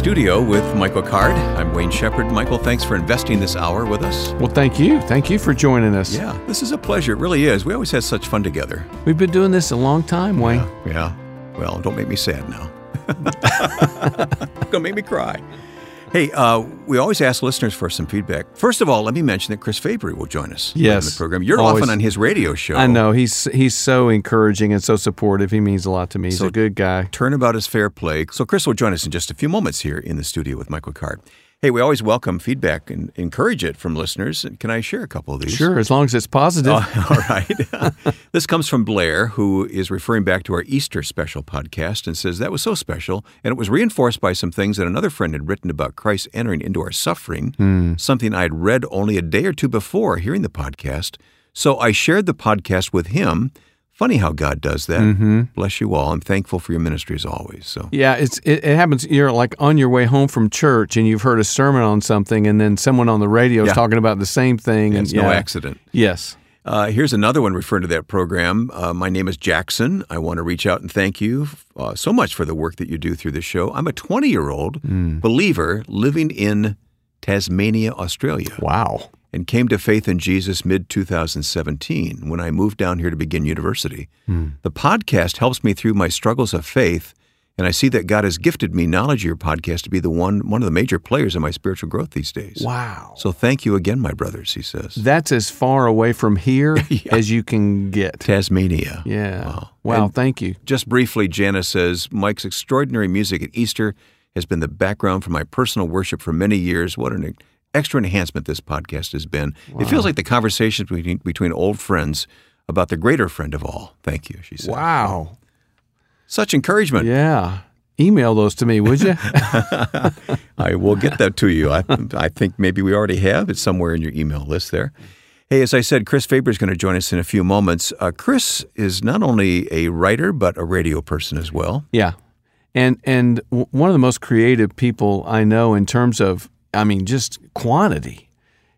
studio with Michael Card. I'm Wayne Shepherd. Michael, thanks for investing this hour with us. Well, thank you. Thank you for joining us. Yeah, this is a pleasure. It really is. We always have such fun together. We've been doing this a long time, Wayne. Yeah. yeah. Well, don't make me sad now. Gonna make me cry. Hey, uh, we always ask listeners for some feedback. First of all, let me mention that Chris Fabry will join us yes, in the program. You're always. often on his radio show. I know he's he's so encouraging and so supportive. He means a lot to me. He's so a good guy. Turnabout is fair play. So Chris will join us in just a few moments here in the studio with Michael Card. Hey, we always welcome feedback and encourage it from listeners. Can I share a couple of these? Sure, as long as it's positive. Uh, all right. this comes from Blair, who is referring back to our Easter special podcast and says that was so special, and it was reinforced by some things that another friend had written about Christ entering into our suffering, mm. something I had read only a day or two before hearing the podcast. So I shared the podcast with him Funny how God does that. Mm-hmm. Bless you all. I'm thankful for your ministry as always. So yeah, it's it, it, happens. You're like on your way home from church, and you've heard a sermon on something, and then someone on the radio yeah. is talking about the same thing. Yeah, and it's yeah. no accident. Yes. Uh, here's another one referring to that program. Uh, my name is Jackson. I want to reach out and thank you uh, so much for the work that you do through the show. I'm a 20 year old mm. believer living in Tasmania, Australia. Wow and came to faith in Jesus mid 2017 when I moved down here to begin university. Hmm. The podcast helps me through my struggles of faith, and I see that God has gifted me knowledge of your podcast to be the one one of the major players in my spiritual growth these days. Wow. So thank you again, my brothers, he says. That's as far away from here yeah. as you can get. Tasmania. Yeah. Wow. Wow, And thank you. Just briefly, Janice says, Mike's extraordinary music at Easter has been the background for my personal worship for many years. What an extra enhancement this podcast has been. Wow. It feels like the conversations between, between old friends about the greater friend of all. Thank you, she said. Wow. Such encouragement. Yeah. Email those to me, would you? I will get that to you. I, I think maybe we already have. It's somewhere in your email list there. Hey, as I said, Chris Fabry is going to join us in a few moments. Uh, Chris is not only a writer, but a radio person as well. Yeah. And, and one of the most creative people I know in terms of I mean, just quantity.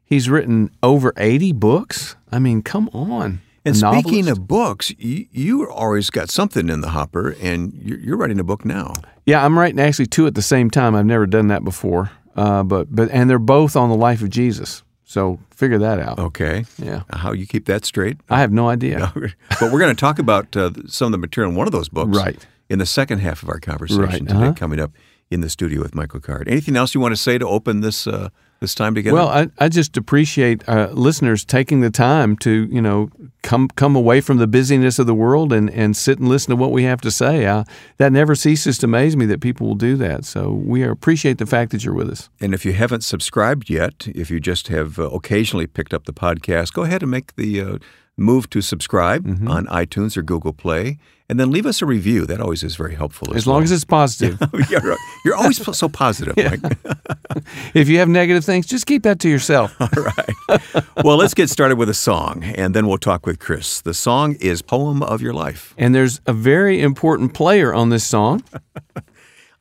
He's written over 80 books. I mean, come on. And speaking of books, you, you always got something in the hopper, and you're, you're writing a book now. Yeah, I'm writing actually two at the same time. I've never done that before. Uh, but, but, and they're both on the life of Jesus. So figure that out. Okay. Yeah. How you keep that straight? I have no idea. but we're going to talk about uh, some of the material in one of those books Right. in the second half of our conversation Right. today, Uh-huh. coming up in the studio with Michael Card. Anything else you want to say to open this uh, this time together? Well, I, I just appreciate uh, listeners taking the time to, you know, come come away from the busyness of the world and, and sit and listen to what we have to say. Uh, that never ceases to amaze me that people will do that. So we appreciate the fact that you're with us. and if you haven't subscribed yet, if you just have uh, occasionally picked up the podcast, go ahead and make the uh, move to subscribe Mm-hmm. on iTunes or Google Play, and then leave us a review. That always is very helpful. As, As long well. as it's positive. you're, you're always so positive, Mike. if you have negative things, just keep that to yourself. All right. Well, let's get started with a song, and then we'll talk with Chris. The song is "Poem of Your Life." And there's a very important player on this song.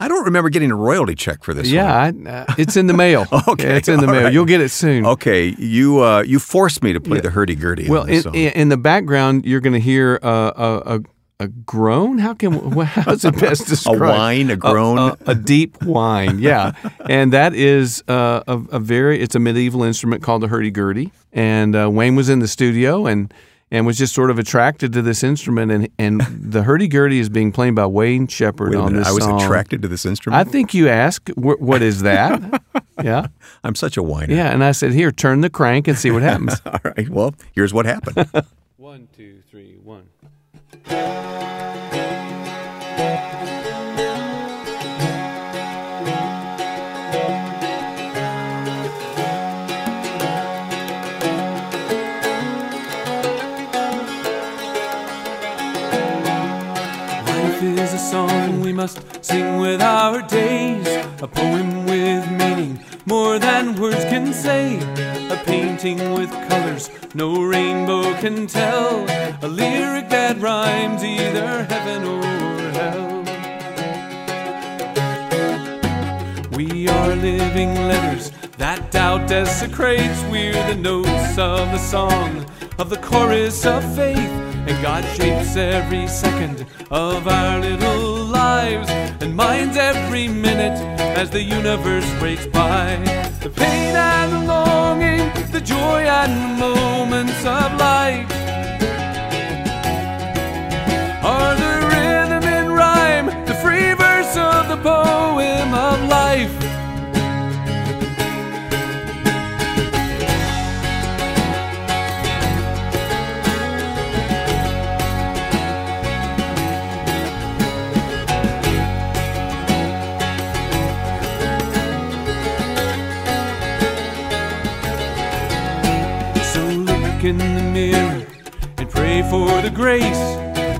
I don't remember getting a royalty check for this. Yeah, one. I, uh, it's in the mail. Okay, Yeah, it's in the mail. right. You'll get it soon. Okay, you uh, you forced me to play the hurdy gurdy. Well, in, in the background, you're going to hear a, a a groan. How can how's it best described? a whine, a groan. A, a deep whine, yeah, and that is uh, a, a very. It's a medieval instrument called the hurdy gurdy, and uh, Wayne was in the studio and and was just sort of attracted to this instrument, and and the hurdy gurdy is being played by Wayne a on this I was song. attracted to this instrument. I think you "Wh- "What is that?" yeah, I'm such a whiner. yeah, and I said, "Here, turn the crank and see what happens." All right. Well, here's what happened. one, two, three, one. Song we must sing with our days, a poem with meaning more than words can say, a painting with colors no rainbow can tell, a lyric that rhymes either heaven or hell. We are living letters that doubt desecrates. We're the notes of the song, of the chorus of faith. And God shapes every second of our little lives. and minds every minute as the universe breaks by. The pain and the longing, the joy and the moments of life are the rhythm and rhyme, the free verse of the poem of life. In the mirror and pray for the grace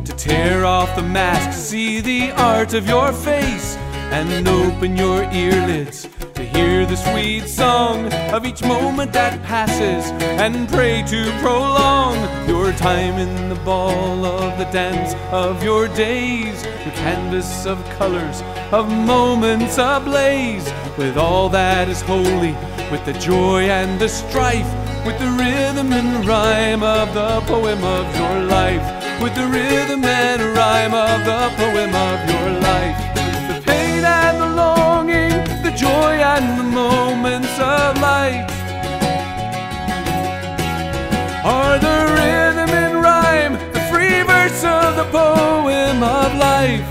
to tear off the mask, to see the art of your face, and open your earlids to hear the sweet song of each moment that passes, and pray to prolong your time in the ball of the dance of your days, your canvas of colors, of moments ablaze, with all that is holy, with the joy and the strife with the rhythm and rhyme of the poem of your life. With the rhythm and rhyme of the poem of your life. The pain and the longing, the joy and the moments of light are the rhythm and rhyme, the free verse of the poem of life.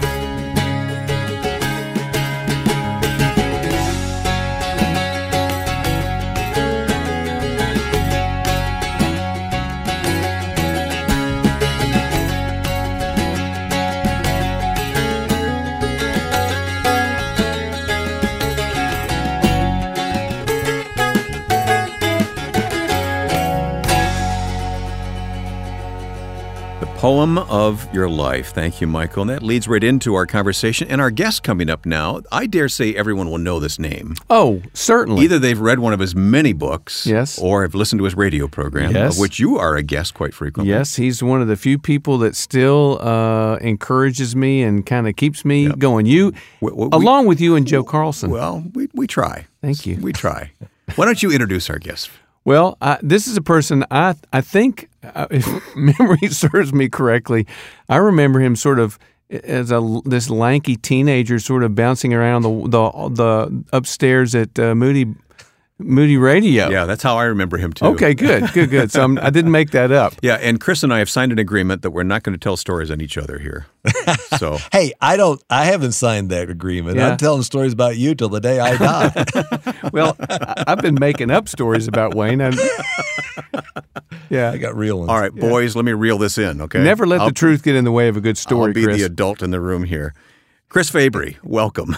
Poem of your life. Thank you, Michael. And that leads right into our conversation and our guest coming up now. I dare say everyone will know this name. Oh, certainly. Either they've read one of his many books, Yes. or have listened to his radio program, Yes. of which you are a guest quite frequently. Yes, he's one of the few people that still uh, encourages me and kind of keeps me going. You, We- we- along with you and Joe Carlson. Well, we, we try. Thank you. We try. Why don't you introduce our guest? Well, I, this is a person I I think, if memory serves me correctly, I remember him sort of as a this lanky teenager, sort of bouncing around the the, the upstairs at uh, Moody Moody Radio. Yeah, that's how I remember him too. Okay, good, good, good. So I'm, I didn't make that up. Yeah, and Chris and I have signed an agreement that we're not going to tell stories on each other here. So Hey, I don't. I haven't signed that agreement. Yeah. I'm telling stories about you till the day I die. Well, I, I've been making up stories about Wayne. And, yeah, I got real ones. All right, boys, let me reel this in, okay? never let I'll, the truth get in the way of a good story, I'll be Chris. the adult in the room here. Chris Fabry, welcome.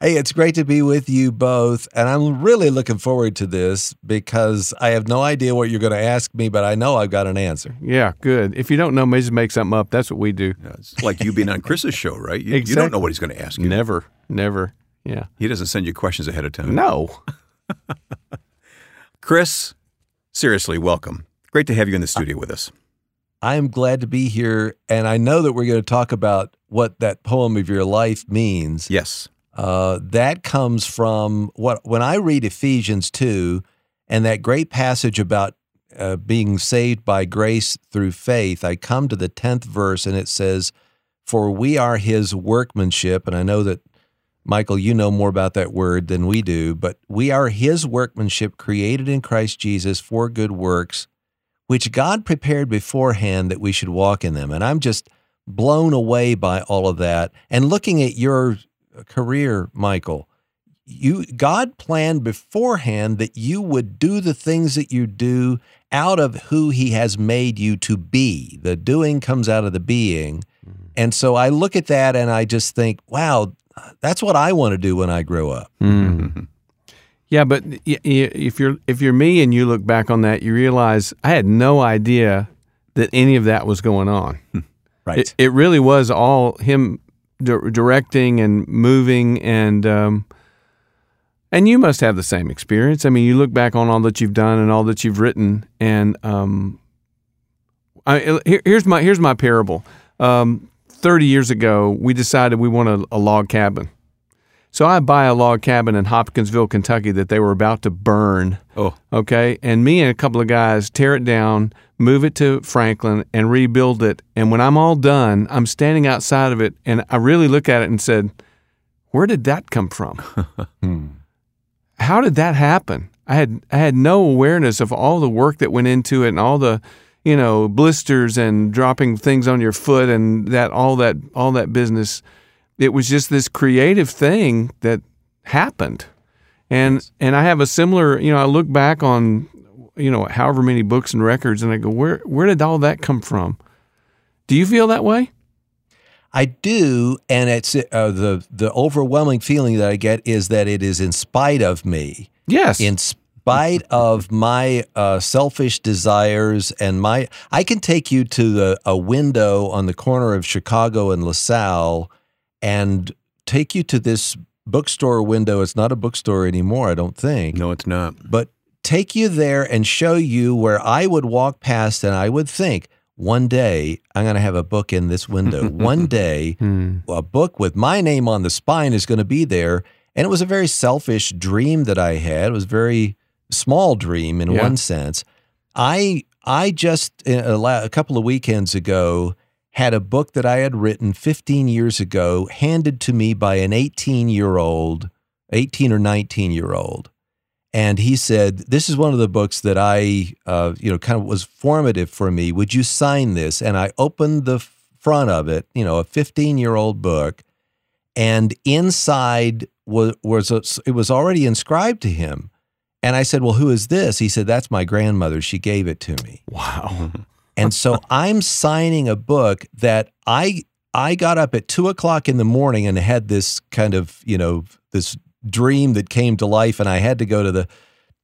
Hey, it's great to be with you both, and I'm really looking forward to this because I have no idea what you're going to ask me, but I know I've got an answer. yeah, good. If you don't know, maybe just make something up. That's what we do. it's like you being on Chris's show, right? You, you don't know what he's going to ask you. Never, never. Yeah. He doesn't send you questions ahead of time. No. Chris, seriously, welcome. Great to have you in the studio with us. I am glad to be here, and I know that we're going to talk about what that poem of your life means. Yes. Uh, that comes from what when I read Ephesians 2 and that great passage about uh, being saved by grace through faith, I come to the 10th verse and it says, For we are his workmanship. And I know that, Michael, you know more about that word than we do, but we are his workmanship created in Christ Jesus for good works, which God prepared beforehand that we should walk in them. And I'm just blown away by all of that. And looking at your career, Michael, you God planned beforehand that you would do the things that you do out of who he has made you to be. The doing comes out of the being. Mm-hmm. And so I look at that and I just think, wow, that's what I want to do when I grow up. Mm-hmm. Yeah, but y- y- if you're if you're me and you look back on that, you realize I had no idea that any of that was going on. Right. It, it really was all him di- directing and moving and um, and you must have the same experience. I mean, you look back on all that you've done and all that you've written, and um, I, here, here's my here's my parable. Um, Thirty years ago, we decided we want a, a log cabin. So I buy a log cabin in Hopkinsville, Kentucky that they were about to burn. Oh, Okay. And me and a couple of guys tear it down, move it to Franklin, and rebuild it. And when I'm all done, I'm standing outside of it, and I really look at it and said, "Where did that come from? Hmm. How did that happen?" I had I had no awareness of all the work that went into it and all the you know blisters and dropping things on your foot and that all that all that business it was just this creative thing that happened and yes. and I have a similar you know I look back on you know however many books and records and I go where where did all that come from do you feel that way I do and it's uh, the the overwhelming feeling that I get is that it is in spite of me Yes. In spite of my uh, selfish desires and my, I can take you to the, a window on the corner of Chicago and LaSalle and take you to this bookstore window. It's not a bookstore anymore, I don't think. No, it's not. But take you there and show you where I would walk past and I would think, one day I'm going to have a book in this window. one day, hmm. a book with my name on the spine is going to be there. And it was a very selfish dream that I had. It was a very small dream in yeah. one sense. I I just a, a couple of weekends ago had a book that I had written 15 years ago handed to me by an 18 year old, 18 or 19 year old. And he said, "This is one of the books that I, uh, you know, kind of was formative for me. Would you sign this?" And I opened the front of it, you know, a 15 year old book, and inside was was a, it was already inscribed to him. And I said, "Well, who is this?" He said, "That's my grandmother. She gave it to me." Wow. and so I'm signing a book that I I got up at two o'clock in the morning and had this kind of you know this dream that came to life, and I had to go to the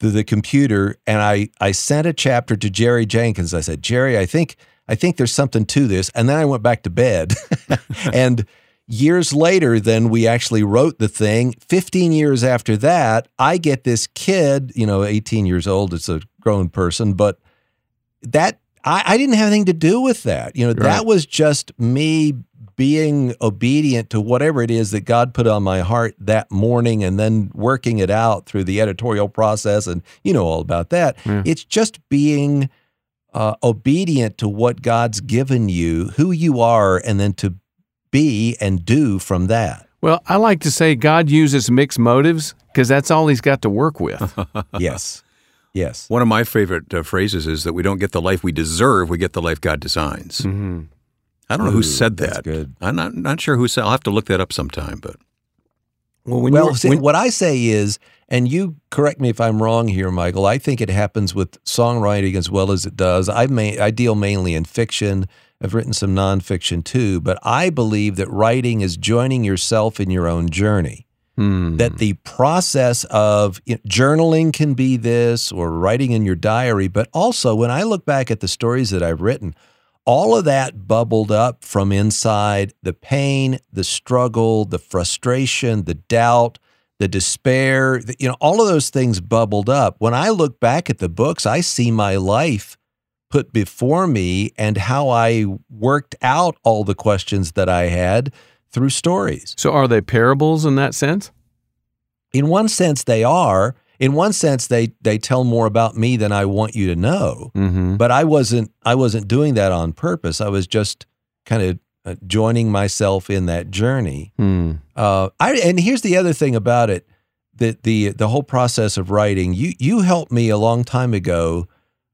to the computer and I I sent a chapter to Jerry Jenkins. I said, Jerry, I think I think there's something to this, and then I went back to bed, and years later, then we actually wrote the thing. 15 years after that, I get this kid, you know, 18 years old, it's a grown person, but that I, I didn't have anything to do with that. You know, right. that was just me being obedient to whatever it is that God put on my heart that morning and then working it out through the editorial process. And you know all about that. Yeah. It's just being uh, obedient to what God's given you, who you are, and then to be and do from that. Well, I like to say God uses mixed motives because that's all he's got to work with. yes. Yes. One of my favorite uh, phrases is that we don't get the life we deserve, we get the life God designs. Mm-hmm. I don't know who said that. good. I'm not, not sure who said I'll have to look that up sometime, but. Well, when well see, when, what I say is, and you correct me if I'm wrong here, Michael, I think it happens with songwriting as well as it does. I, may, I deal mainly in fiction I've written some nonfiction too, but I believe that writing is joining yourself in your own journey. Hmm. That the process of you know, journaling can be this or writing in your diary, but also when I look back at the stories that I've written, all of that bubbled up from inside the pain, the struggle, the frustration, the doubt, the despair, you know, all of those things bubbled up. When I look back at the books, I see my life put before me and how I worked out all the questions that I had through stories. So, are they parables in that sense? In one sense, they are. In one sense, they they tell more about me than I want you to know. Mm-hmm. But I wasn't I wasn't doing that on purpose. I was just kind of uh, joining myself in that journey. Mm. Uh, I, and here's the other thing about it: that the the whole process of writing. You you helped me a long time ago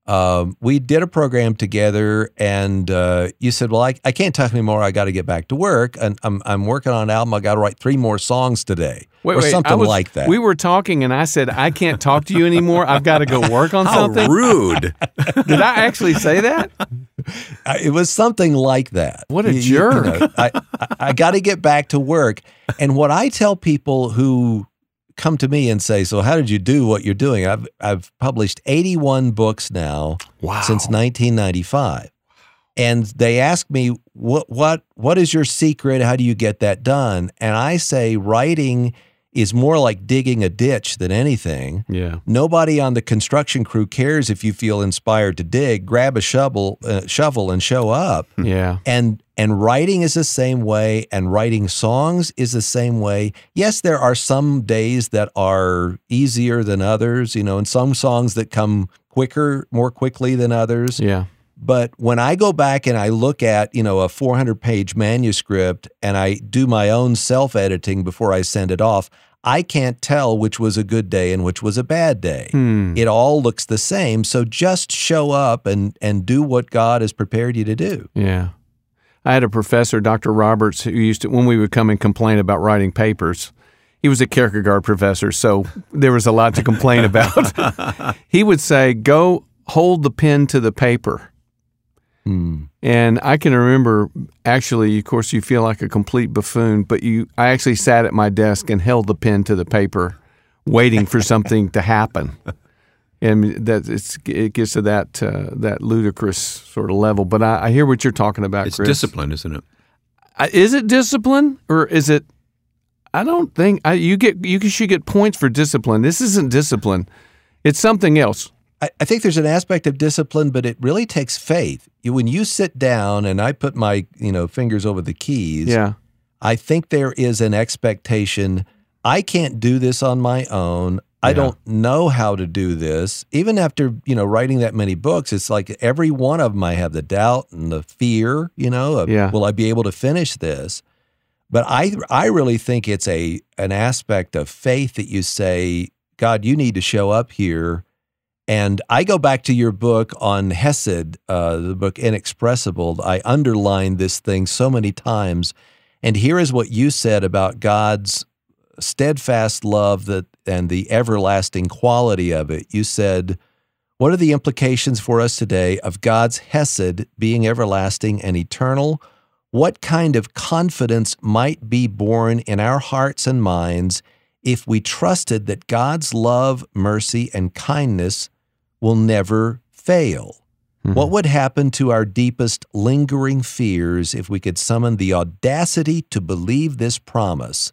um, we did a program together, and uh, you said, "Well, I, I can't talk anymore. I got to get back to work, and I'm I'm working on an album. I got to write three more songs today, wait, or wait, something was, like that." We were talking, and I said, "I can't talk to you anymore. I've got to go work on How something." Rude. did I actually say that? It was something like that. What a you, jerk! You know, I, I, I got to get back to work, and what I tell people who come to me and say, "So how did you do what you're doing?" I've I've published 81 books now wow. since 1995. And they ask me, "What what what is your secret? How do you get that done?" And I say, "Writing is more like digging a ditch than anything. Yeah. Nobody on the construction crew cares if you feel inspired to dig. Grab a shovel, uh, shovel, and show up. Yeah. And and writing is the same way, and writing songs is the same way. Yes, there are some days that are easier than others, you know, and some songs that come quicker, more quickly than others. Yeah. But when I go back and I look at, you know, a 400 page manuscript and I do my own self editing before I send it off, I can't tell which was a good day and which was a bad day. Hmm. It all looks the same. So just show up and, and do what God has prepared you to do. Yeah. I had a professor, Dr. Roberts, who used to, when we would come and complain about writing papers, he was a Kierkegaard professor, so there was a lot to complain about. he would say, Go hold the pen to the paper. And I can remember actually, of course, you feel like a complete buffoon, but you, I actually sat at my desk and held the pen to the paper, waiting for something to happen. And that it's, it gets to that uh, that ludicrous sort of level. But I, I hear what you're talking about, It's Chris. discipline, isn't it? I- Is it discipline or is it? I don't think I, you get you should get points for discipline. This isn't discipline; it's something else. I, I think there's an aspect of discipline, but it really takes faith. You, when you sit down and I put my you know fingers over the keys, Yeah, I think there is an expectation. I can't do this on my own. I don't know how to do this. Even after you know writing that many books, it's like every one of them I have the doubt and the fear. You know, of, Yeah. will I be able to finish this? But I I really think it's a an aspect of faith that you say, God, you need to show up here. And I go back to your book on Hesed, uh, the book Inexpressible. I underlined this thing so many times. And here is what you said about God's steadfast love that and the everlasting quality of it. You said, What are the implications for us today of God's Hesed being everlasting and eternal? What kind of confidence might be born in our hearts and minds if we trusted that God's love, mercy, and kindness will never fail? Mm-hmm. What would happen to our deepest lingering fears if we could summon the audacity to believe this promise?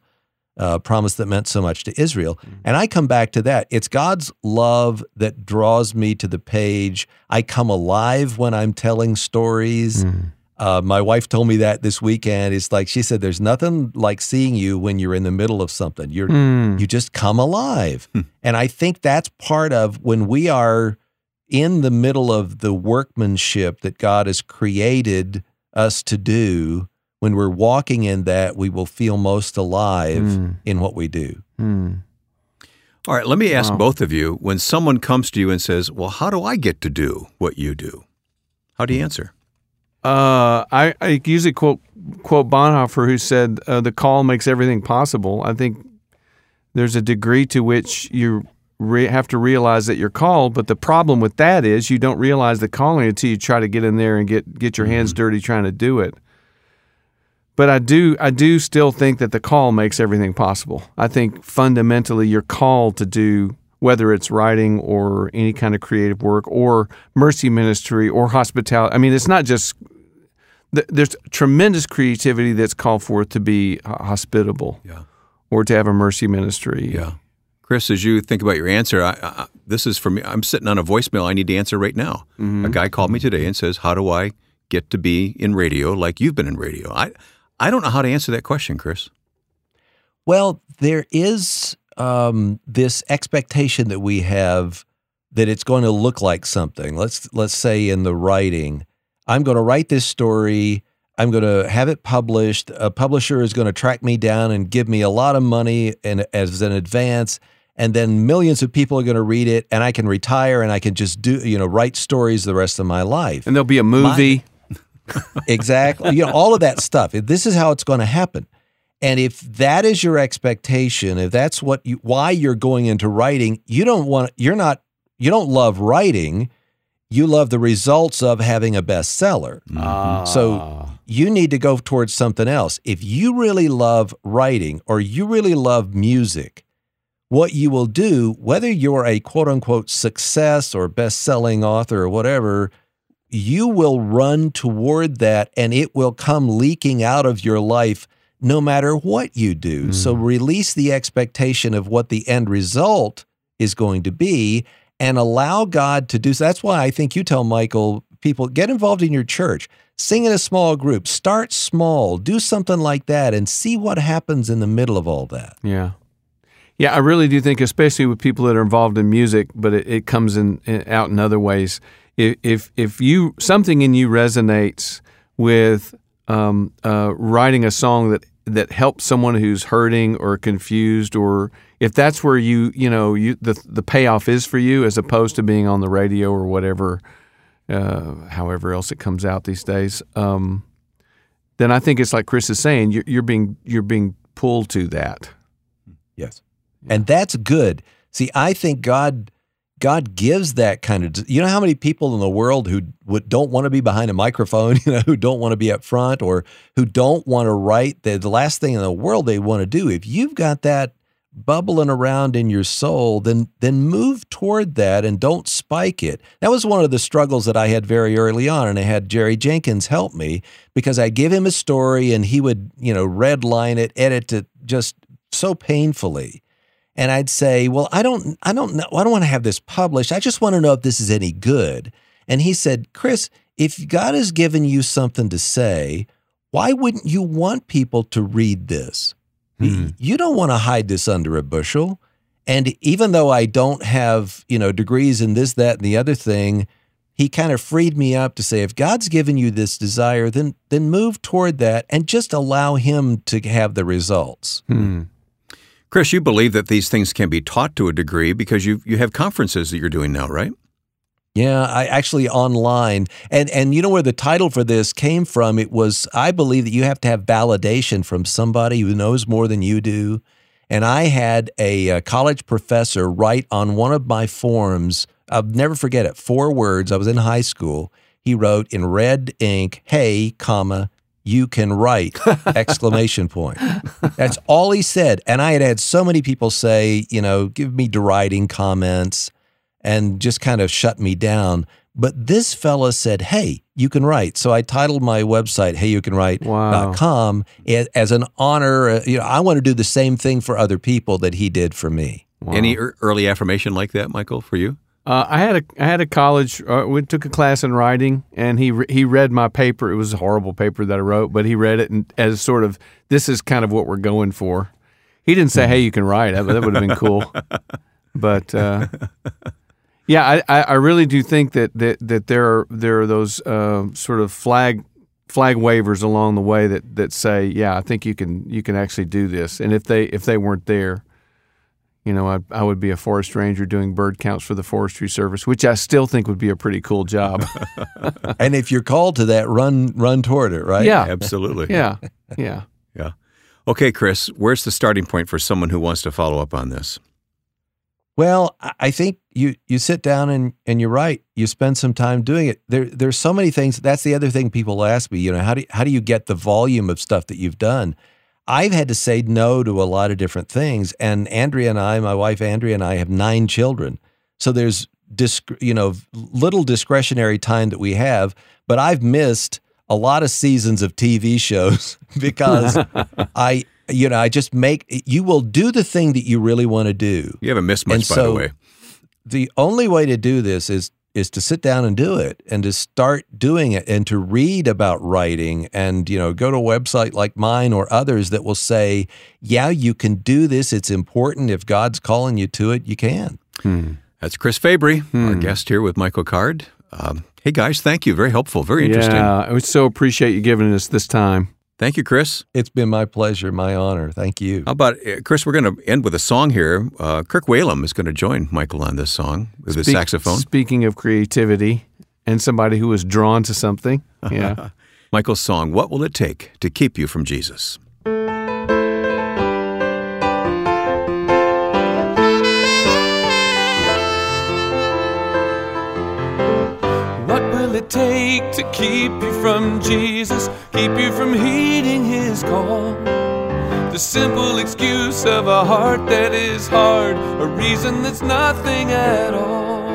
A promise that meant so much to Israel. Mm-hmm. And I come back to that. It's God's love that draws me to the page. I come alive when I'm telling stories. Mm-hmm. Uh, my wife told me that this weekend. It's like she said, "There's nothing like seeing you when you're in the middle of something. You're hmm. you just come alive." Hmm. and I think that's part of when we are in the middle of the workmanship that God has created us to do. When we're walking in that, we will feel most alive hmm. in what we do. All right, let me ask both of you when someone comes to you and says, Well, how do I get to do what you do? How do you answer? Uh, I, I usually quote quote Bonhoeffer, who said, uh, "The call makes everything possible." I think there's a degree to which you re- have to realize that you're called, but the problem with that is you don't realize the calling until you try to get in there and get get your hands dirty trying to do it. But I do I do still think that the call makes everything possible. I think fundamentally you're called to do whether it's writing or any kind of creative work or mercy ministry or hospitality. I mean, it's not just th- there's tremendous creativity that's called for to be hospitable Yeah. or to have a mercy ministry. Yeah. Chris, as you think about your answer, I, I, this is for me. I'm sitting on a voicemail I need to answer right now. A guy called me today and says, How do I get to be in radio like you've been in radio? I, I don't know how to answer that question, Chris. Well, there is um, this expectation that we have that it's going to look like something. Let's let's say in the writing, I'm going to write this story. I'm going to have it published. A publisher is going to track me down and give me a lot of money and as an advance, and then millions of people are going to read it, and I can retire and I can just do you know write stories the rest of my life. And there'll be a movie. exactly. You know, all of that stuff. This is how it's going to happen. And if that is your expectation, if that's what you why you're going into writing, you don't want you're not you don't love writing, you love the results of having a bestseller. Ah. So you need to go towards something else. If you really love writing or you really love music, what you will do, whether you're a quote unquote success or best selling author or whatever, you will run toward that and it will come leaking out of your life no matter what you do. So release the expectation of what the end result is going to be and allow God to do so. That's why I think you tell Michael, people get involved in your church, sing in a small group, start small, do something like that, and see what happens in the middle of all that. Yeah. Yeah, I really do think, especially with people that are involved in music, but it, it comes in, in out in other ways. if if, you something in you resonates with um, uh, writing a song that that helps someone who's hurting or confused, or if that's where you you know you the the payoff is for you, as opposed to being on the radio or whatever, uh, however else it comes out these days. Um, then I think it's like Chris is saying, you're, you're being you're being pulled to that. Yes. And that's good. See, I think God God gives that kind of you know how many people in the world who would, don't want to be behind a microphone, you know, who don't want to be up front or who don't want to write the, the last thing in the world they want to do. If you've got that bubbling around in your soul, then then move toward that and don't spike it. That was one of the struggles that I had very early on, and I had Jerry Jenkins help me because I give him a story and he would, you know, redline it, edit it just so painfully. And I'd say, "Well, I don't I don't know I don't want to have this published. I just want to know if this is any good." And he said, "Chris, if God has given you something to say, why wouldn't you want people to read this?" Hmm. You don't want to hide this under a bushel. And even though I don't have, you know, degrees in this, that, and the other thing, he kind of freed me up to say, if God's given you this desire, then then move toward that and just allow him to have the results. Hmm. Chris, you believe that these things can be taught to a degree because you you have conferences that you're doing now, right? Yeah, I actually online. And and you know where the title for this came from? It was I believe that you have to have validation from somebody who knows more than you do. And I had a, a college professor write on one of my forms, I'll never forget it, four words. I was in high school. He wrote in red ink, "Hey, comma, you can write exclamation point. That's all he said. And i had had so many people say you know give me deriding comments and just kind of shut me down. But this fella said hey you can write. So i titled my website hey you can write.com wow. as an honor uh, you know i want to do the same thing for other people that he did for me. Wow. any early affirmation like that michael for you uh, I had a I had a college. Uh, we took a class in writing, and he re- he read my paper. It was a horrible paper that I wrote, but he read it and as sort of this is kind of what we're going for. He didn't say, "Hey, you can write," that, that would have been cool. but uh, yeah, I, I really do think that that, that there are there are those uh, sort of flag flag wavers along the way that, that say, "Yeah, I think you can you can actually do this." And if they if they weren't there, you know, I, I would be a forest ranger doing bird counts for the Forestry Service, which I still think would be a pretty cool job. and if you're called to that, run run toward it, right? Yeah, absolutely. Yeah, yeah, yeah. Okay, Chris, where's the starting point for someone who wants to follow up on this? Well, I think you you sit down and and you're right. You spend some time doing it. There there's so many things. That's the other thing people ask me. You know, how do how do you get the volume of stuff that you've done? I've had to say no to a lot of different things. And Andrea and I, my wife Andrea and I, have nine children. So there's disc, you know little discretionary time that we have. But I've missed a lot of seasons of TV shows because I you know I just make you will do the thing that you really want to do. You haven't missed much, and by so the way. The only way to do this is is to sit down and do it and to start doing it and to read about writing and you know go to a website like mine or others that will say yeah you can do this. It's important. If god's calling you to it you can. Hmm. that's chris fabry hmm. our guest here with michael card. Um, hey guys thank you. Very helpful. Very interesting. Yeah i would so appreciate you giving us this time Thank you, Chris. It's been my pleasure, my honor. Thank you. How about, uh, Chris, we're going to end with a song here. Uh, Kirk Whalum is going to join Michael on this song with Speak, his saxophone. Speaking of creativity and somebody who was drawn to something. Yeah. Michael's song, What Will It Take to Keep You from Jesus? Take to keep you from Jesus, keep you from heeding His call? The simple excuse of a heart that is hard, a reason that's nothing at all.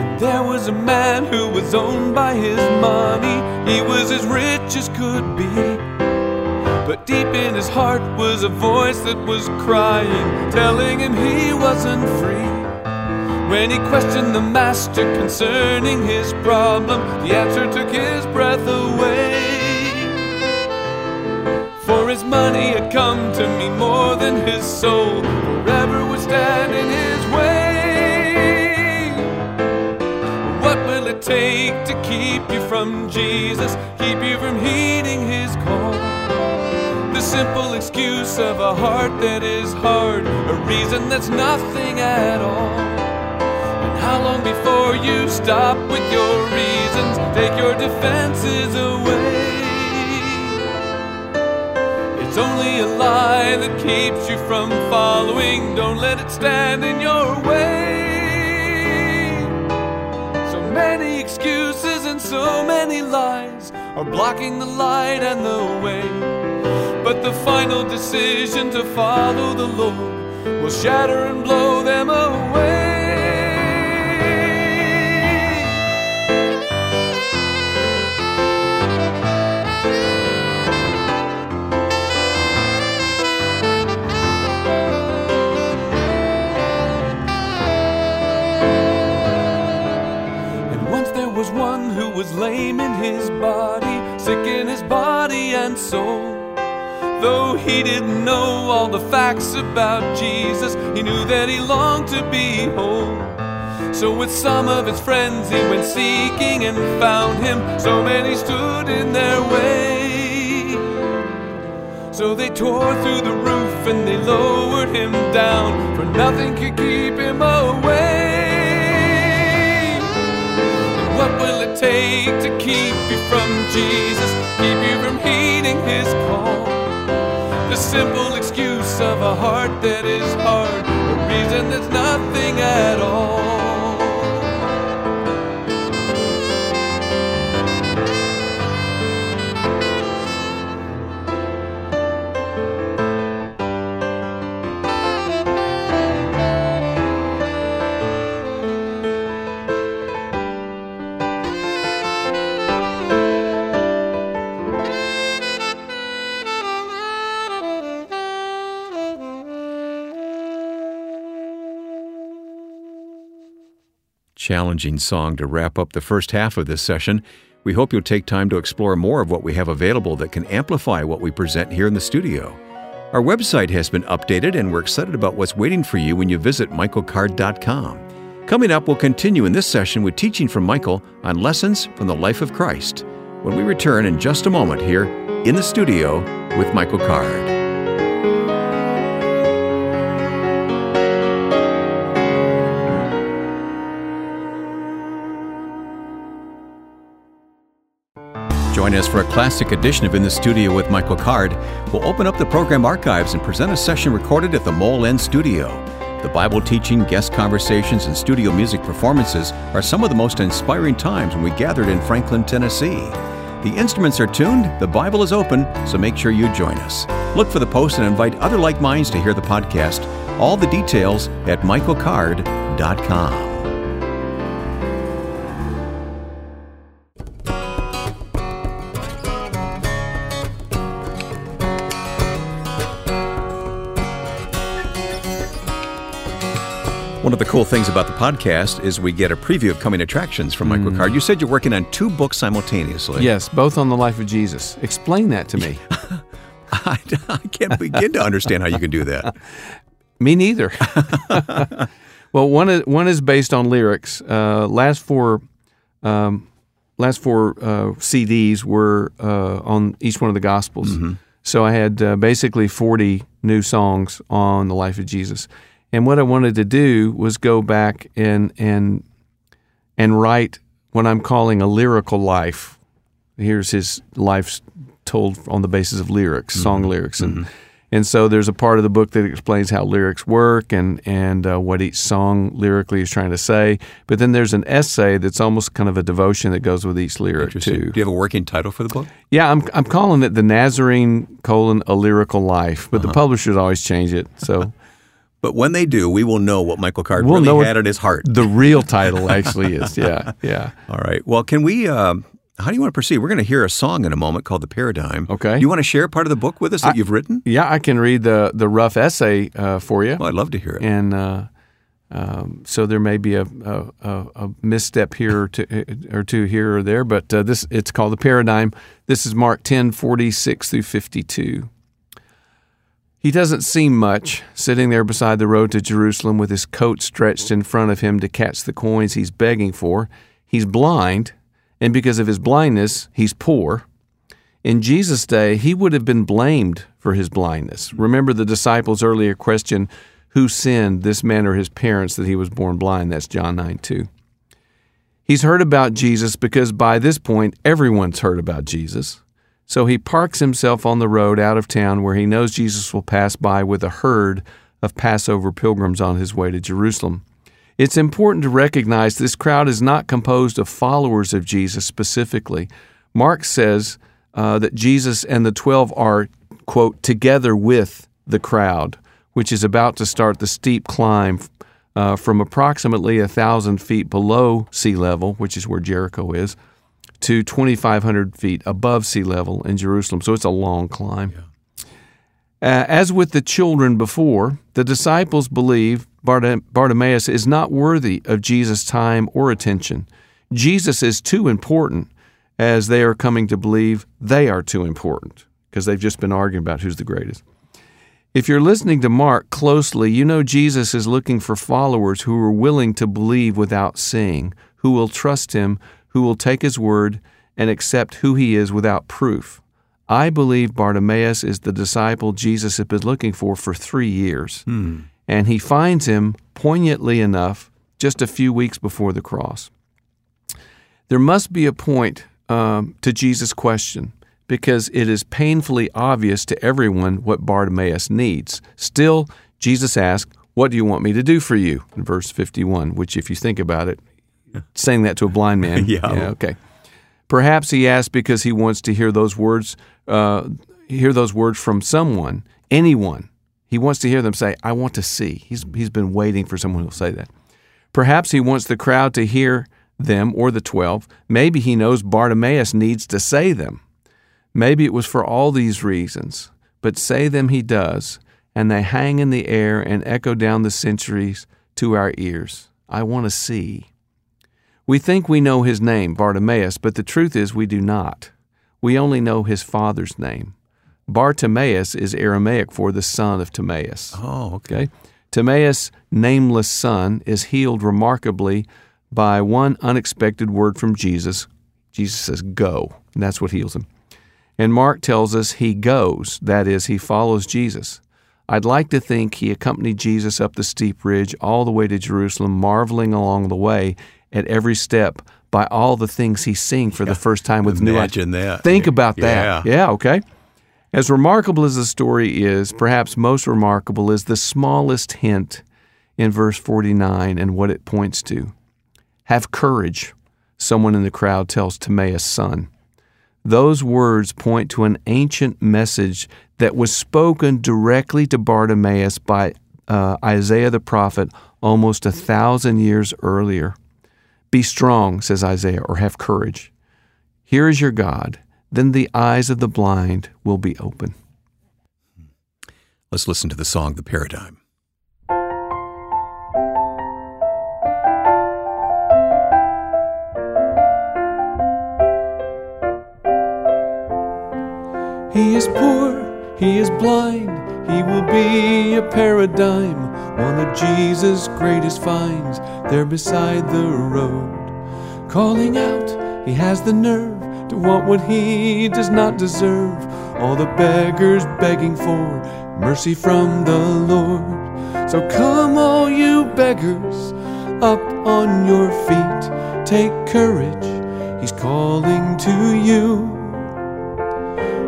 And there was a man who was owned by his money, he was as rich as could be. But deep in his heart was a voice that was crying, telling him he wasn't free. When he questioned the master concerning his problem, the answer took his breath away. For his money had come to me more than his soul forever would stand in his way. What will it take to keep you from Jesus, keep you from heeding his call? Simple excuse of a heart that is hard, a reason that's nothing at all. And how long before you stop with your reasons, take your defenses away? It's only a lie that keeps you from following. Don't let it stand in your way. So many excuses and so many lies are blocking the light and the way. But the final decision to follow the Lord will shatter and blow them away. And once there was one who was lame in his body, sick in his body and soul. Though he didn't know all the facts about Jesus, he knew that he longed to be whole. So, with some of his friends, he went seeking and found him. So many stood in their way. So they tore through the roof and they lowered him down, for nothing could keep him away. What will it take to keep you from Jesus, simple excuse of a heart that is hard, a reason that's nothing at all. Challenging song to wrap up the first half of this session. We hope you'll take time to explore more of what we have available that can amplify what we present here in the studio. Our website has been updated, and we're excited about what's waiting for you when you visit michaelcard.com. Coming up, we'll continue in this session with teaching from Michael on lessons from the life of Christ when we return in just a moment here in the studio with Michael Card. Join us for a classic edition of In the Studio with Michael Card. We'll open up the program archives and present a session recorded at the Mole End Studio. The Bible teaching, guest conversations, and studio music performances are some of the most inspiring times when we gathered in Franklin, Tennessee. The instruments are tuned, the Bible is open, so make sure you join us. Look for the post and invite other like minds to hear the podcast. All the details at michaelcard.com. of the cool things about the podcast is we get a preview of coming attractions from Michael Card. You said you're working on two books simultaneously. Yes, both on the life of Jesus. Explain that to me. I, I can't begin to understand how you can do that. Me neither. well, one is one is based on lyrics. Uh, last four, um, last four uh, CDs were uh, on each one of the Gospels. So I had uh, basically forty new songs on the life of Jesus. And what I wanted to do was go back and and and write what I'm calling a lyrical life. Here's his life told on the basis of lyrics, song lyrics, and and so there's a part of the book that explains how lyrics work and and uh, what each song lyrically is trying to say. But then there's an essay that's almost kind of a devotion that goes with each lyric too. Do you have a working title for the book? Yeah, I'm I'm calling it the Nazarene colon a lyrical life, but the Uh-huh. publishers always change it. So But when they do, we will know what Michael Card We'll really had at his heart. the real title actually is yeah yeah. All right. Well, can we? Uh, how do you want to proceed? We're going to hear a song in a moment called "The Paradigm." Okay. You want to share part of the book with us that you've written? Yeah, I can read the the rough essay uh, for you, Well, I'd love to hear it. and uh, um, so there may be a, a, a, a misstep here or two, or two here or there, but uh, this it's called the paradigm. This is Mark ten forty six through fifty two. He doesn't seem much, sitting there beside the road to Jerusalem with his coat stretched in front of him to catch the coins he's begging for. He's blind, and because of his blindness, he's poor. In Jesus' day, he would have been blamed for his blindness. Remember the disciples' earlier question who sinned, this man or his parents, that he was born blind? That's John 9 2. He's heard about Jesus because by this point, everyone's heard about Jesus. So he parks himself on the road out of town where he knows Jesus will pass by with a herd of Passover pilgrims on his way to Jerusalem. It's important to recognize this crowd is not composed of followers of Jesus specifically. Mark says uh, that Jesus and the 12 are, quote, together with the crowd, which is about to start the steep climb uh, from approximately a thousand feet below sea level, which is where Jericho is, to 2,500 feet above sea level in Jerusalem. So it's a long climb. Yeah. Uh, as with the children before, the disciples believe Bartimaeus is not worthy of Jesus' time or attention. Jesus is too important, as they are coming to believe they are too important, because they've just been arguing about who's the greatest. If you're listening to Mark closely, you know Jesus is looking for followers who are willing to believe without seeing, who will trust him, who will take his word and accept who he is without proof. I believe Bartimaeus is the disciple Jesus has been looking for for three years. Hmm. And he finds him, poignantly enough, just a few weeks before the cross. There must be a point um, to Jesus' question because it is painfully obvious to everyone what Bartimaeus needs. Still, Jesus asked, What do you want me to do for you? in verse 51, which, if you think about it, saying that to a blind man. yeah. yeah. Okay. Perhaps he asked because he wants to hear those words, uh, hear those words from someone, anyone. He wants to hear them say, "I want to see." He's he's been waiting for someone who'll say that. Perhaps he wants the crowd to hear them or the twelve. Maybe he knows Bartimaeus needs to say them. Maybe it was for all these reasons, but say them he does, and they hang in the air and echo down the centuries to our ears. I want to see. We think we know his name, Bartimaeus, but the truth is we do not. We only know his father's name. Bartimaeus is Aramaic for the son of Timaeus. Oh, okay. okay? Timaeus, nameless son, is healed remarkably by one unexpected word from Jesus. Jesus says, Go. And that's what heals him. And Mark tells us he goes, that is, he follows Jesus. I'd like to think he accompanied Jesus up the steep ridge all the way to Jerusalem, marveling along the way at every step by all the things he's seeing for yeah. the first time with Imagine new Imagine that. Think about that. Yeah. yeah, okay. As remarkable as the story is, perhaps most remarkable is the smallest hint in verse 49 and what it points to. Have courage, someone in the crowd tells Timaeus' son. Those words point to an ancient message that was spoken directly to Bartimaeus by uh, Isaiah the prophet almost a thousand years earlier. Be strong, says Isaiah, or have courage. Here is your God. Then the eyes of the blind will be open. Let's listen to the song, The Paradigm. He is poor, he is blind, he will be a paradigm, one of Jesus' greatest finds, there beside the road. Calling out, he has the nerve to want what he does not deserve. All the beggars begging for mercy from the Lord. So come, all you beggars, up on your feet, take courage, he's calling to you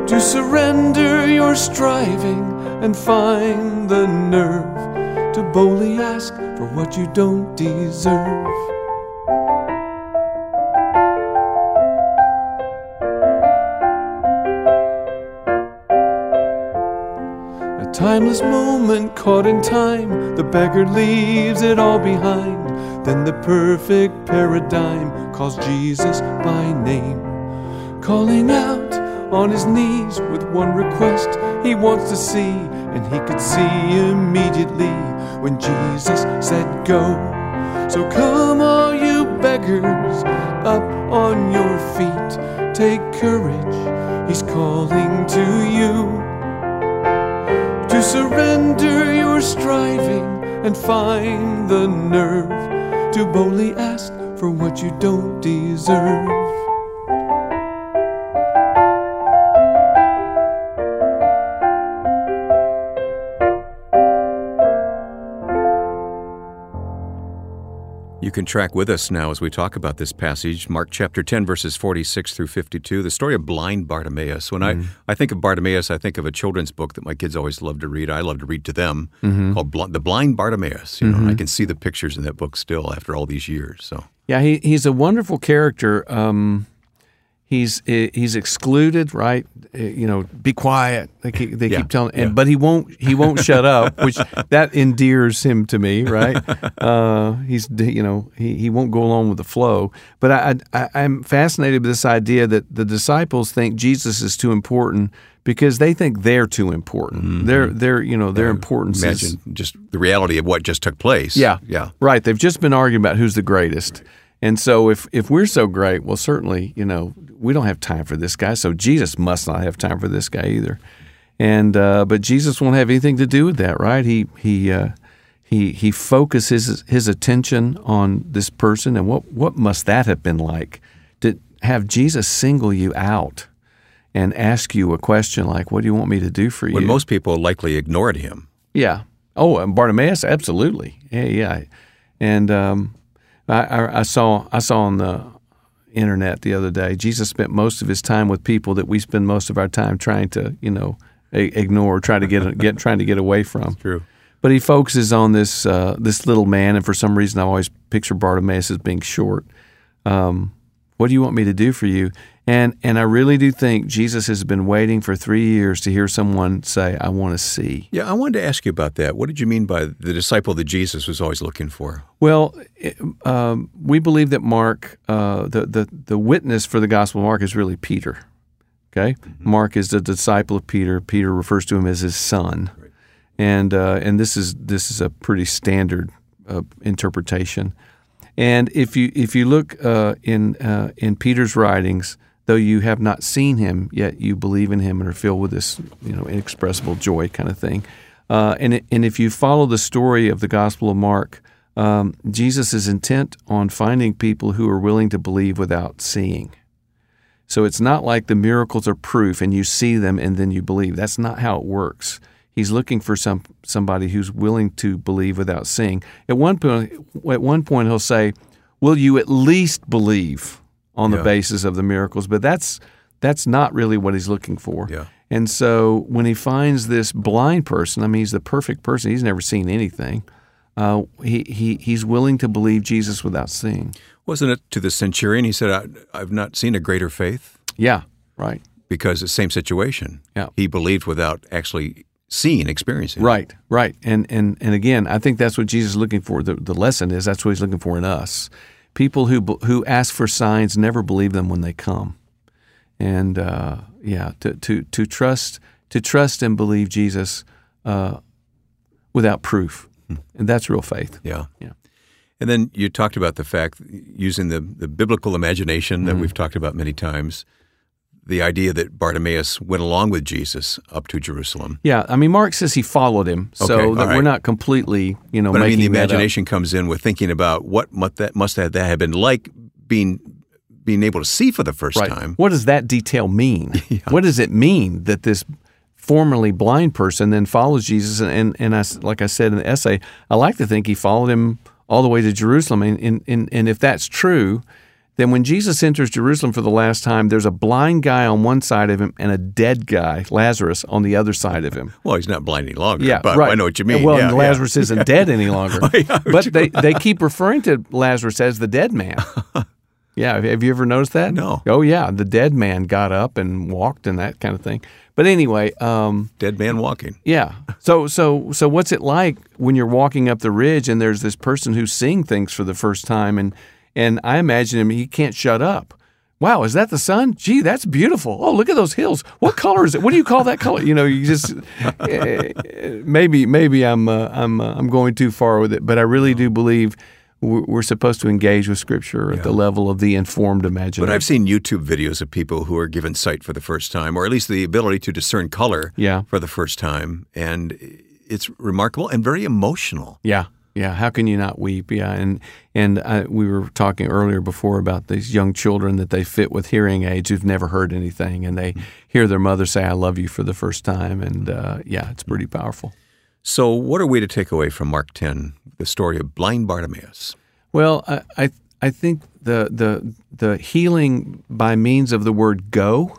to surrender your striving and find the nerve to boldly ask for what you don't deserve. A timeless moment caught in time, the beggar leaves it all behind. Then the perfect paradigm calls Jesus by name, calling out on his knees with one request he wants to see, and he could see immediately when Jesus said, Go. So come, all you beggars, up on your feet, take courage, he's calling to you. To surrender your striving and find the nerve to boldly ask for what you don't deserve. You can track with us now as we talk about this passage, Mark chapter 10, verses 46 through 52, the story of blind Bartimaeus. When I, mm-hmm. I think of Bartimaeus, I think of a children's book that my kids always love to read. I love to read to them mm-hmm. called Bl- The Blind Bartimaeus. You know, and I mm-hmm. can see the pictures in that book still after all these years. So, Yeah, he, he's a wonderful character. Um, he's eh, he's excluded, right? Eh, You know, be quiet. They keep, they Yeah, keep telling, and, yeah. but he won't he won't shut up, which that endears him to me, right? Uh, he's you know he, he won't go along with the flow. But I, I I'm fascinated with this idea that the disciples think Jesus is too important because they think they're too important. They're they're you know their importance is imagine just the reality of what just took place. yeah. Yeah. Right. They've just been arguing about who's the greatest. And so if if we're so great, well certainly, you know, we don't have time for this guy, so Jesus must not have time for this guy either. And uh, but Jesus won't have anything to do with that, right? He he uh, he he focuses his, his attention on this person and what what must that have been like to have Jesus single you out and ask you a question like what do you want me to do for you? When most people likely ignored him. Yeah. Oh, and Bartimaeus, absolutely. Yeah, yeah. And um, I, I, I saw I saw on the internet the other day. Jesus spent most of his time with people that we spend most of our time trying to, you know, ignore, try to get get trying to get away from. True. But he focuses on this uh, this little man, and for some reason, I always picture Bartimaeus as being short. Um, what do you want me to do for you? And and I really do think Jesus has been waiting for three years to hear someone say, "I want to see." Yeah, I wanted to ask you about that. What did you mean by the disciple that Jesus was always looking for? Well, it- um, we believe that Mark, uh, the, the the witness for the Gospel of Mark is really Peter. Okay, Mark is the disciple of Peter. Peter refers to him as his son, and uh, and this is this is a pretty standard uh, interpretation. And if you if you look uh, in uh, in Peter's writings, though you have not seen him, yet you believe in him and are filled with this you know inexpressible joy kind of thing. Uh, and and if you follow the story of the Gospel of Mark, um, Jesus is intent on finding people who are willing to believe without seeing. So it's not like the miracles are proof and you see them and then you believe. That's not how it works. He's looking for some somebody who's willing to believe without seeing. At one point, at one point, he'll say, "Will you at least believe on the basis of the miracles?" But that's that's not really what he's looking for. Yeah. And so when he finds this blind person, I mean, he's the perfect person. He's never seen anything. Uh, he, he he's willing to believe Jesus without seeing. Wasn't it to the centurion? He said, I, I've not seen a greater faith Yeah, right. because the same situation. Yeah. He believed without actually seeing, experiencing. Right, right. And and and again, I think that's what Jesus is looking for. The the lesson is that's what he's looking for in us. People who who ask for signs never believe them when they come. And uh, yeah, to, to to trust to trust and believe Jesus uh, without proof, and that's real faith. Yeah. Yeah. And then you talked about the fact, using the, the biblical imagination Mm-hmm. that we've talked about many times, the idea that Bartimaeus went along with Jesus up to Jerusalem. Yeah, I mean, Mark says he followed him, so Okay, that we're not completely, you know, But I mean, making the imagination comes in with thinking about what must that must have, that have been like being being able to see for the first Right. time. What does that detail mean? What does it mean that this formerly blind person then follows Jesus? And, and, and I, like I said in the essay, I like to think he followed him all the way to Jerusalem. And, and, and, and if that's true, then when Jesus enters Jerusalem for the last time, there's a blind guy on one side of him and a dead guy, Lazarus, on the other side of him. Well, he's not blind any longer. Yeah, but right. I know what you mean. Well, yeah, and yeah. Lazarus isn't dead any longer. yeah, but they, they keep referring to Lazarus as the dead man. yeah, have- have you ever noticed that? No. Oh yeah, the dead man got up and walked and that kind of thing. But anyway, um, dead man walking. yeah. So so so what's it like when you're walking up the ridge and there's this person who's seeing things for the first time and and I imagine him he can't shut up. Wow, is that the sun? Gee, that's beautiful. Oh, look at those hills. What color is it? What do you call that color? You know, you just eh, maybe maybe I'm uh, I'm uh, I'm going too far with it, but I really do believe we're we're supposed to engage with Scripture at the level of the informed imagination. But I've seen YouTube videos of people who are given sight for the first time, or at least the ability to discern color Yeah. for the first time, and it's remarkable and very emotional. Yeah, yeah. How can you not weep? Yeah, and and I, we were talking earlier before about these young children that they fit with hearing aids who've never heard anything, and they hear their mother say "I love you" for the first time, and uh, yeah, it's pretty powerful. So, what are we to take away from Mark 10, the story of blind Bartimaeus? Well, I I, I think the the the healing by means of the word "go"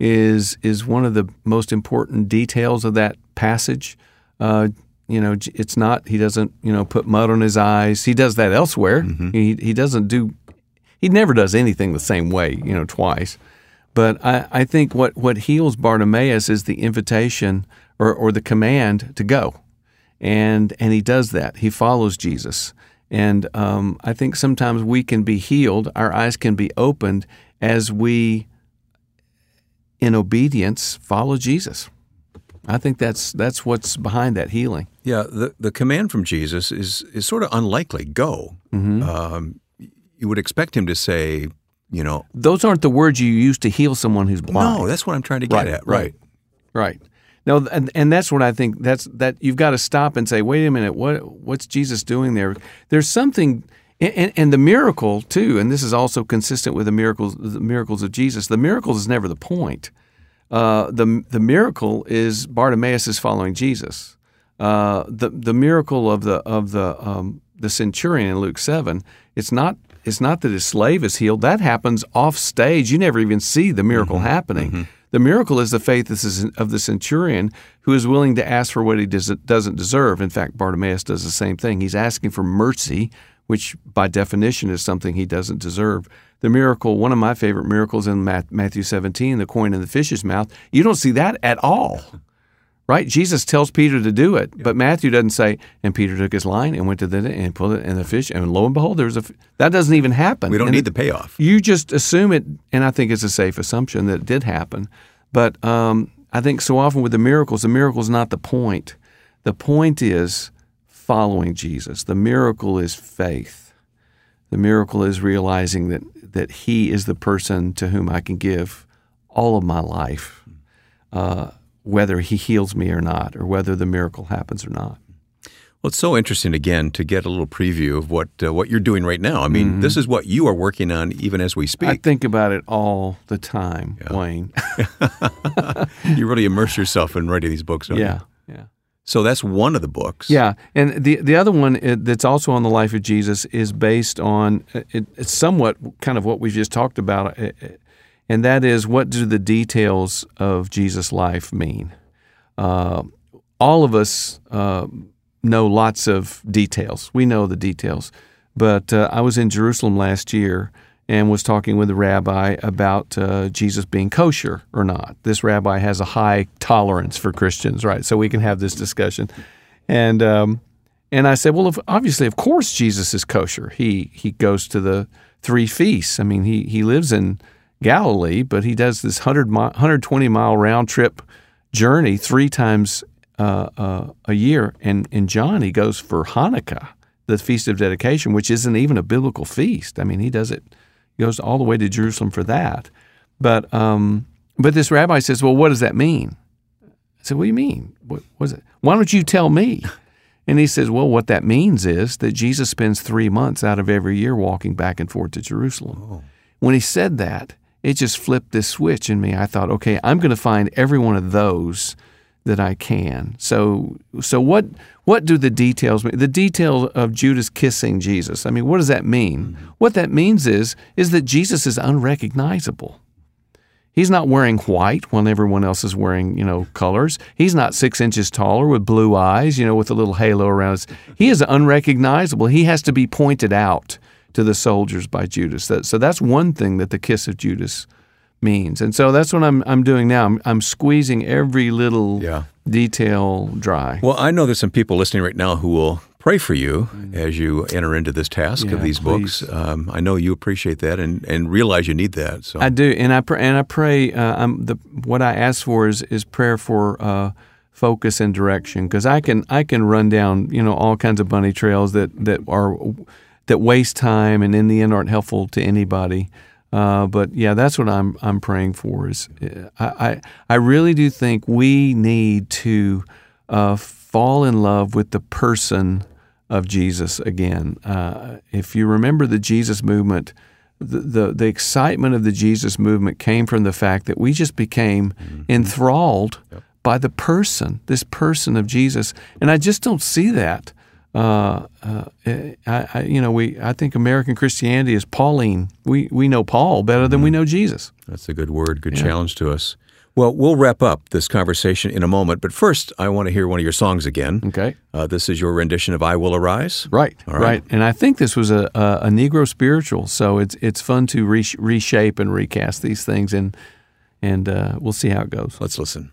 is is one of the most important details of that passage. Uh, you know, it's not he doesn't you know put mud on his eyes. He does that elsewhere. He he doesn't do. He never does anything the same way. You know, twice. But I, I think what, what heals Bartimaeus is the invitation or, or the command to go. And, and he does that. He follows Jesus. And um, I think sometimes we can be healed, our eyes can be opened as we, in obedience, follow Jesus. I think that's, that's what's behind that healing. Yeah, the, the command from Jesus is, is sort of unlikely go. Um, you would expect him to say, you know, Those aren't the words you use to heal someone who's blind. no, that's what I'm trying to get Right, at. right. Right. No, and, and that's what I think. That's that you've got to stop and say, wait a minute, what what's Jesus doing there? There's something, and, and the miracle too, and this is also consistent with the miracles, the miracles of Jesus. The miracle is never the point. Uh, the the miracle is Bartimaeus is following Jesus. Uh, the the miracle of the of the um, the centurion in Luke seven. It's not it's not that his slave is healed. That happens off stage. You never even see the miracle happening. The miracle is the faith of the centurion who is willing to ask for what he does, doesn't deserve. In fact, Bartimaeus does the same thing. He's asking for mercy, which by definition is something he doesn't deserve. The miracle, one of my favorite miracles in Matthew 17, the coin in the fish's mouth, you don't see that at all. Right? Jesus tells Peter to do it, but Matthew doesn't say, and Peter took his line and went to the and pulled it in the fish, and lo and behold, there's a f-" that doesn't even happen. We don't And need it- the payoff. you just assume it, and I think it's a safe assumption that it did happen. But um, I think so often with the miracles, the miracle is not the point. The point is following Jesus. The miracle is faith. The miracle is realizing that that He is the person to whom I can give all of my life, uh, whether He heals me or not, or whether the miracle happens or not. Well, it's so interesting again to get a little preview of what uh, what you're doing right now. I mean, this is what you are working on even as we speak. I think about it all the time, Wayne. you really immerse yourself in writing these books. Don't yeah, You? yeah. So that's one of the books. Yeah, and the the other one uh, that's also on the life of Jesus is based on uh, it, it's somewhat kind of what we've just talked about, uh, uh, and that is what do the details of Jesus' life mean? Uh, all of us uh, know lots of details. We know the details, but uh, I was in Jerusalem last year and was talking with a rabbi about uh, Jesus being kosher or not. This rabbi has a high tolerance for Christians, right? So we can have this discussion. And um, and I said, well, if, obviously, of course, Jesus is kosher. He he goes to the three feasts. I mean, he he lives in Galilee, but he does this 100 mi- 120 mile round trip journey three times uh, uh, a year. And in John, he goes for Hanukkah, the feast of dedication, which isn't even a biblical feast. I mean, he does it. He goes all the way to Jerusalem for that. But um, but this rabbi says, well, what does that mean? I said, what do you mean? What was it? Why don't you tell me? And he says, well, what that means is that Jesus spends three months out of every year walking back and forth to Jerusalem. When he said that, it just flipped this switch in me. I thought, okay, I'm going to find every one of those that I can. So, so what? What do the details mean? The detail of Judas kissing Jesus. I mean, what does that mean? Mm-hmm. What that means is is that Jesus is unrecognizable. He's not wearing white when everyone else is wearing, you know, colors. He's not six inches taller with blue eyes, you know, with a little halo around his. He is unrecognizable. He has to be pointed out to the soldiers by Judas. That, so that's one thing that the kiss of Judas means. And so that's what I'm I'm doing now. I'm, I'm squeezing every little Yeah. detail dry. Well, I know there's some people listening right now who will pray for you as you enter into this task Yeah, of these books. Um, I know you appreciate that and, and realize you need that. So I do, and I pr- and I pray. Uh, I'm the what I ask for is is prayer for uh, focus and direction because I can I can run down you know all kinds of bunny trails that that are that waste time and in the end aren't helpful to anybody. Uh, but yeah, that's what I'm I'm praying for. Is uh, I I, I really do think we need to uh, fall in love with the person of Jesus again. Uh, if you remember the Jesus movement, the, the, the excitement of the Jesus movement came from the fact that we just became mm-hmm. enthralled yep. by the person, this person of Jesus, and I just don't see that. Uh, uh, I, I, you know, we I think American Christianity is Pauline. We we know Paul better mm-hmm. than we mm-hmm. know Jesus. That's a good word, good yeah. challenge to us. Well, we'll wrap up this conversation in a moment, but first, I want to hear one of your songs again. Okay. Uh, this is your rendition of "I Will Arise." Right, right, right. And I think this was a, a, a Negro spiritual, so it's it's fun to re- reshape and recast these things, and and uh, we'll see how it goes. Let's listen.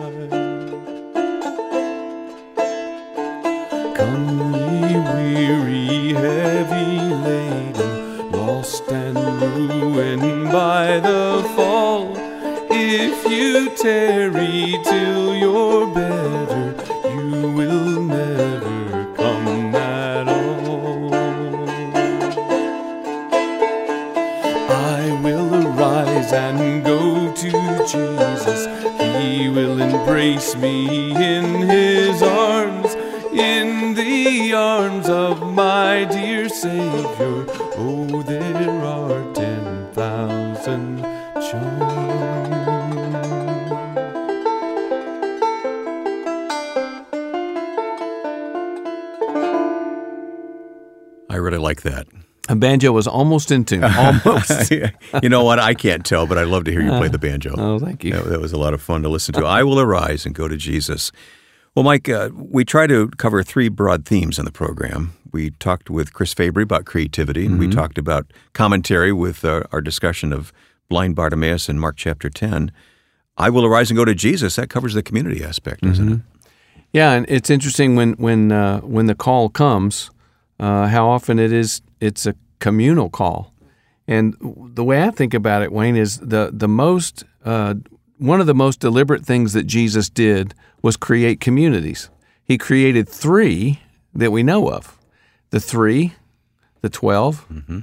banjo was almost in tune. Almost. you know what? I can't tell, but I'd love to hear you play the banjo. Oh, thank you. That, that was a lot of fun to listen to. I will arise and go to Jesus. Well, Mike, uh, we try to cover three broad themes in the program. We talked with Chris Fabry about creativity, and mm-hmm. we talked about commentary with uh, our discussion of blind Bartimaeus in Mark chapter 10. I will arise and go to Jesus. That covers the community aspect, mm-hmm. isn't it? Yeah, and it's interesting when when uh, when the call comes uh, how often it is it's a communal call. And the way I think about it, Wayne, is the the most uh, one of the most deliberate things that Jesus did was create communities. He created three that we know of: the three, the 12 mm-hmm.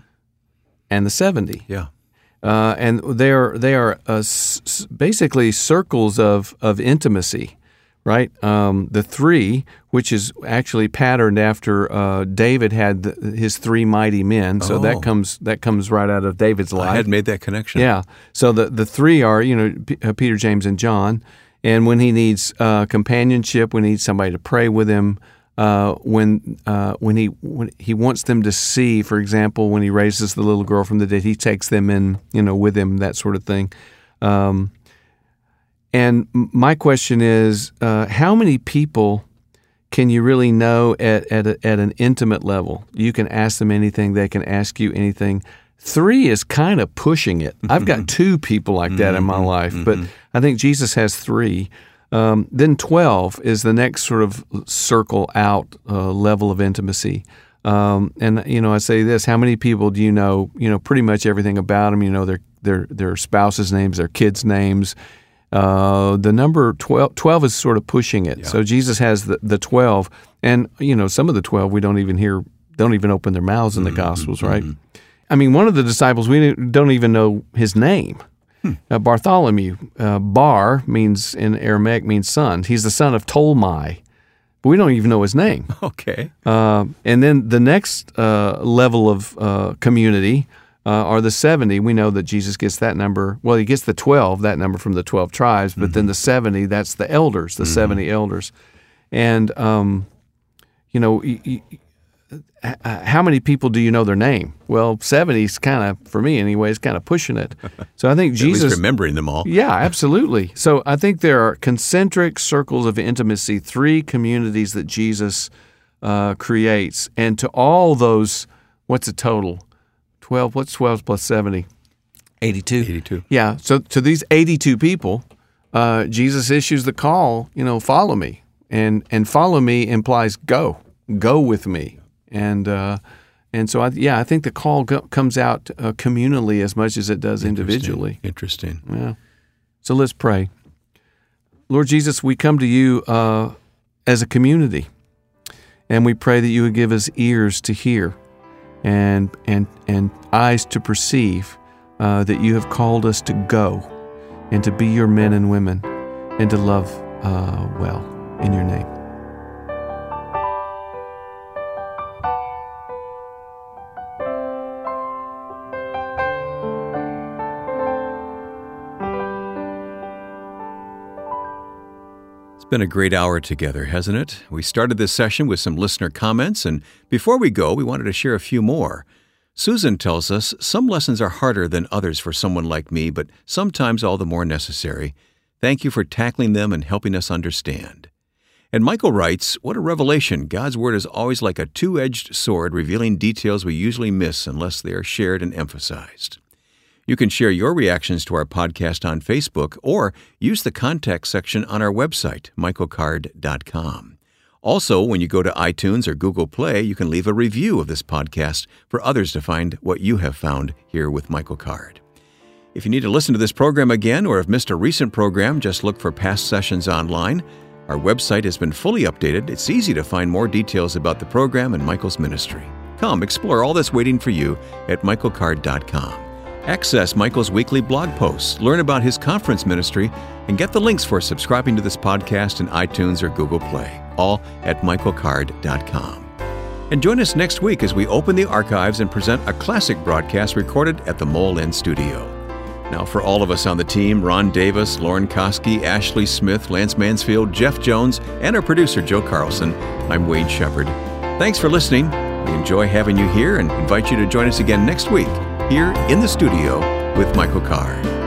and the seventy. Yeah. Uh, and they are they are uh, s- basically circles of of intimacy right? Um, the three, which is actually patterned after uh, David had the, his three mighty men, so oh. that comes that comes right out of David's life. I had made that connection. Yeah. So the the three are you know P- uh, Peter, James, and John, and when he needs uh, companionship, when he needs somebody to pray with him. Uh, when uh, when he when he wants them to see, for example, when he raises the little girl from the dead, he takes them in, you know, with him, that sort of thing. Um, and my question is, uh, how many people can you really know at at, a, at an intimate level? You can ask them anything; they can ask you anything. Three is kind of pushing it. I've got two people like that in my mm-hmm. life, but mm-hmm. I think Jesus has three. Um, then 12 is the next sort of circle out uh, level of intimacy. Um, and you know, I say this: How many people do you know? You know, pretty much everything about them. You know, their their their spouses' names, their kids' names. Uh, the number 12, 12 is sort of pushing it. So Jesus has the, the 12. And, you know, some of the 12 we don't even hear, don't even open their mouths in the Gospels, right? I mean, one of the disciples, we don't even know his name. Uh, Bartholomew, uh, Bar means in Aramaic means son. He's the son of Tolmai, but we don't even know his name. Okay. Uh, and then the next uh, level of uh, community uh, are the 70. We know that Jesus gets that number. Well, he gets the 12, that number from the 12 tribes, but then the 70, that's the elders, the 70 elders. And, um, you know, y- y- how many people do you know their name? Well, 70 is kind of, for me anyway, is kind of pushing it. So I think Jesus. remembering them all. Yeah, absolutely. So I think there are concentric circles of intimacy, three communities that Jesus uh, creates. And to all those, what's the total? 12, what's 12 plus 70? 82. 82. Yeah. So to these 82 people, uh, Jesus issues the call, you know, follow me. And, and follow me implies go, go with me. And, uh, and so, I, yeah, I think the call go, comes out uh, communally as much as it does individually. Interesting. Yeah. So let's pray. Lord Jesus, we come to you uh, as a community, and we pray that you would give us ears to hear and and and eyes to perceive uh, that you have called us to go and to be your men and women and to love uh, well in your name. Been a great hour together, hasn't it? We started this session with some listener comments, and before we go, we wanted to share a few more. Susan tells us some lessons are harder than others for someone like me, but sometimes all the more necessary. Thank you for tackling them and helping us understand. And Michael writes, What a revelation! God's Word is always like a two edged sword, revealing details we usually miss unless they are shared and emphasized. You can share your reactions to our podcast on Facebook or use the contact section on our website, michaelcard.com. Also, when you go to iTunes or Google Play, you can leave a review of this podcast for others to find what you have found here with Michael Card. If you need to listen to this program again or have missed a recent program, just look for past sessions online. Our website has been fully updated. It's easy to find more details about the program and Michael's ministry. Come explore all that's waiting for you at michaelcard.com. Access Michael's weekly blog posts, learn about his conference ministry, and get the links for subscribing to this podcast in iTunes or Google Play, all at michaelcard.com. And join us next week as we open the archives and present a classic broadcast recorded at the Mole Inn Studio. Now, for all of us on the team Ron Davis, Lauren Koski, Ashley Smith, Lance Mansfield, Jeff Jones, and our producer Joe Carlson, I'm Wayne Shepherd. Thanks for listening. We enjoy having you here and invite you to join us again next week here in the studio with Michael Card.